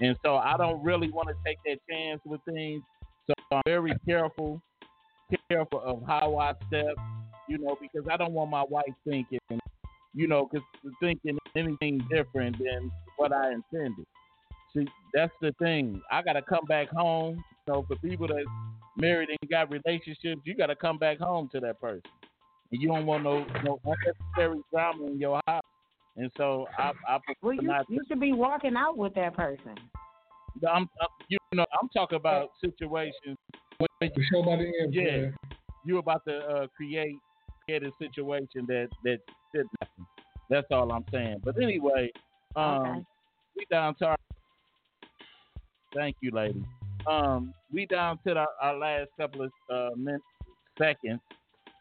And so I don't really want to take that chance with things. So I'm very careful, careful of how I step, you know, because I don't want my wife thinking, you know, because thinking anything different than what I intended. See, that's the thing. I got to come back home. You know, for people that married and got relationships, you got to come back home to that person. And you don't want no no unnecessary drama in your house. And so I, I prefer Well, you not you should be walking out with that person. I'm, I'm, you know, I'm talking about situations when The show by the end. Yeah. player. you about to uh, create create a situation that that didn't happen. That's all I'm saying. But anyway, um, Okay. we down to our. Thank you, lady. Um, we down to the, our last couple of uh, min- seconds,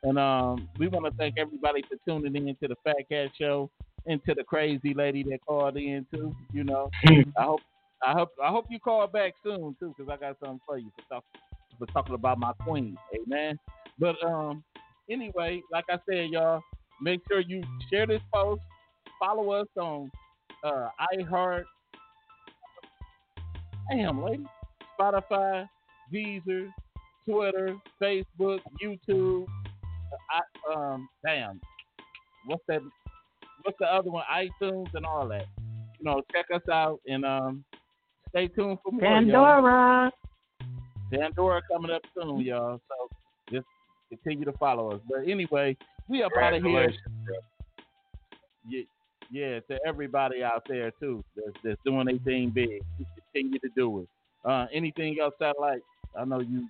and um, we want to thank everybody for tuning in to the Fat Cat Show and to the crazy lady that called in too. You know, I hope I hope I hope you call back soon too, because I got something for you for, talk, for talking about my queen. Amen. But um, anyway, like I said, y'all, make sure you share this post, follow us on uh, iHeart, damn lady, Spotify, Deezer, Twitter, Facebook, YouTube. I, um, damn, what's that? What's the other one? iTunes and all that. You know, check us out and um, stay tuned for more. y'all. Pandora. Pandora coming up soon, y'all. So continue to follow us. But anyway, we up out of here. Yeah, yeah, to everybody out there too that's, that's doing their thing big. Just continue to do it. Uh, anything else, satellite? I know you.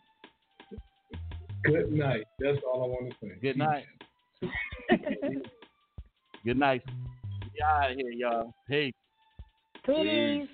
Good night. That's all I want to say. Good night. Good night. We out of here, y'all. Peace. Peace.